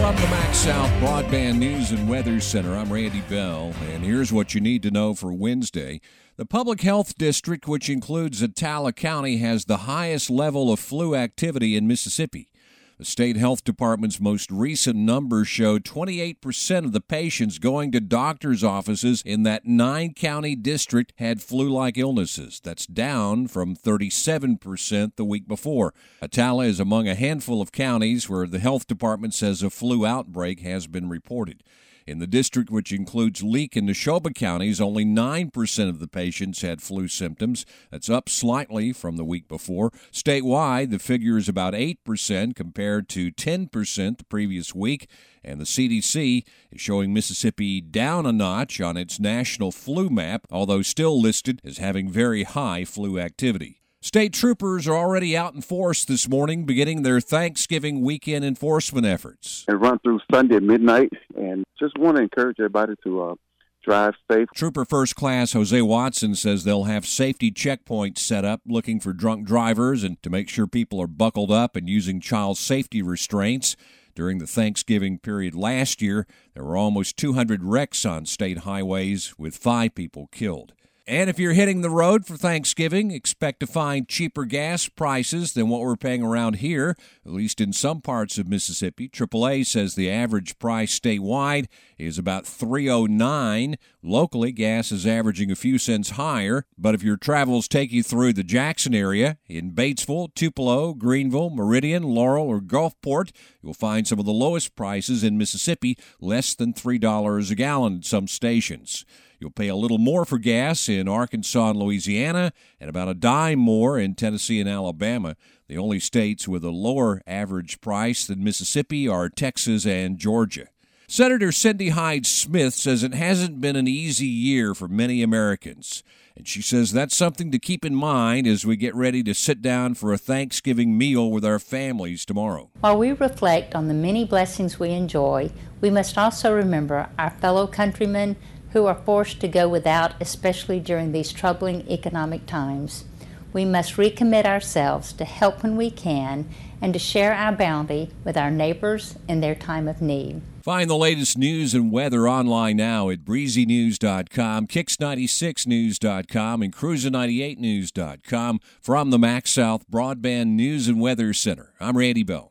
From the MaxxSouth Broadband News and Weather Center, I'm Randy Bell, and here's what you need to know for Wednesday. The Public Health District, which includes Attala County, has the highest level of flu activity in Mississippi. The state health department's most recent numbers show 28% of the patients going to doctor's offices in that nine county district had flu like illnesses. That's down from 37% the week before. Attala is among a handful of counties where the health department says a flu outbreak has been reported. In the district, which includes Leake and Neshoba counties, only 9% of the patients had flu symptoms. That's up slightly from the week before. Statewide, the figure is about 8% compared to 10% the previous week. And the CDC is showing Mississippi down a notch on its national flu map, although still listed as having very high flu activity. State troopers are already out in force this morning, beginning their Thanksgiving weekend enforcement efforts. And run through Sunday at midnight, and just want to encourage everybody to uh, drive safe. Trooper First Class Jose Watson says they'll have safety checkpoints set up looking for drunk drivers and to make sure people are buckled up and using child safety restraints. During the Thanksgiving period last year, there were almost 200 wrecks on state highways with five people killed. And if you're hitting the road for Thanksgiving, expect to find cheaper gas prices than what we're paying around here, at least in some parts of Mississippi. AAA says the average price statewide is about 309. Locally, gas is averaging a few cents higher, but if your travels take you through the Jackson area in Batesville, Tupelo, Greenville, Meridian, Laurel, or Gulfport, you'll find some of the lowest prices in Mississippi, less than $3 a gallon at some stations. You'll pay a little more for gas in Arkansas and Louisiana, and about a dime more in Tennessee and Alabama. The only states with a lower average price than Mississippi are Texas and Georgia. Senator Cindy Hyde Smith says it hasn't been an easy year for many Americans. And she says that's something to keep in mind as we get ready to sit down for a Thanksgiving meal with our families tomorrow. While we reflect on the many blessings we enjoy, we must also remember our fellow countrymen who are forced to go without, especially during these troubling economic times. We must recommit ourselves to help when we can and to share our bounty with our neighbors in their time of need. Find the latest news and weather online now at breezynews.com, kicks96news.com, and cruiser98news.com from the MaxxSouth Broadband News and Weather Center. I'm Randy Bell.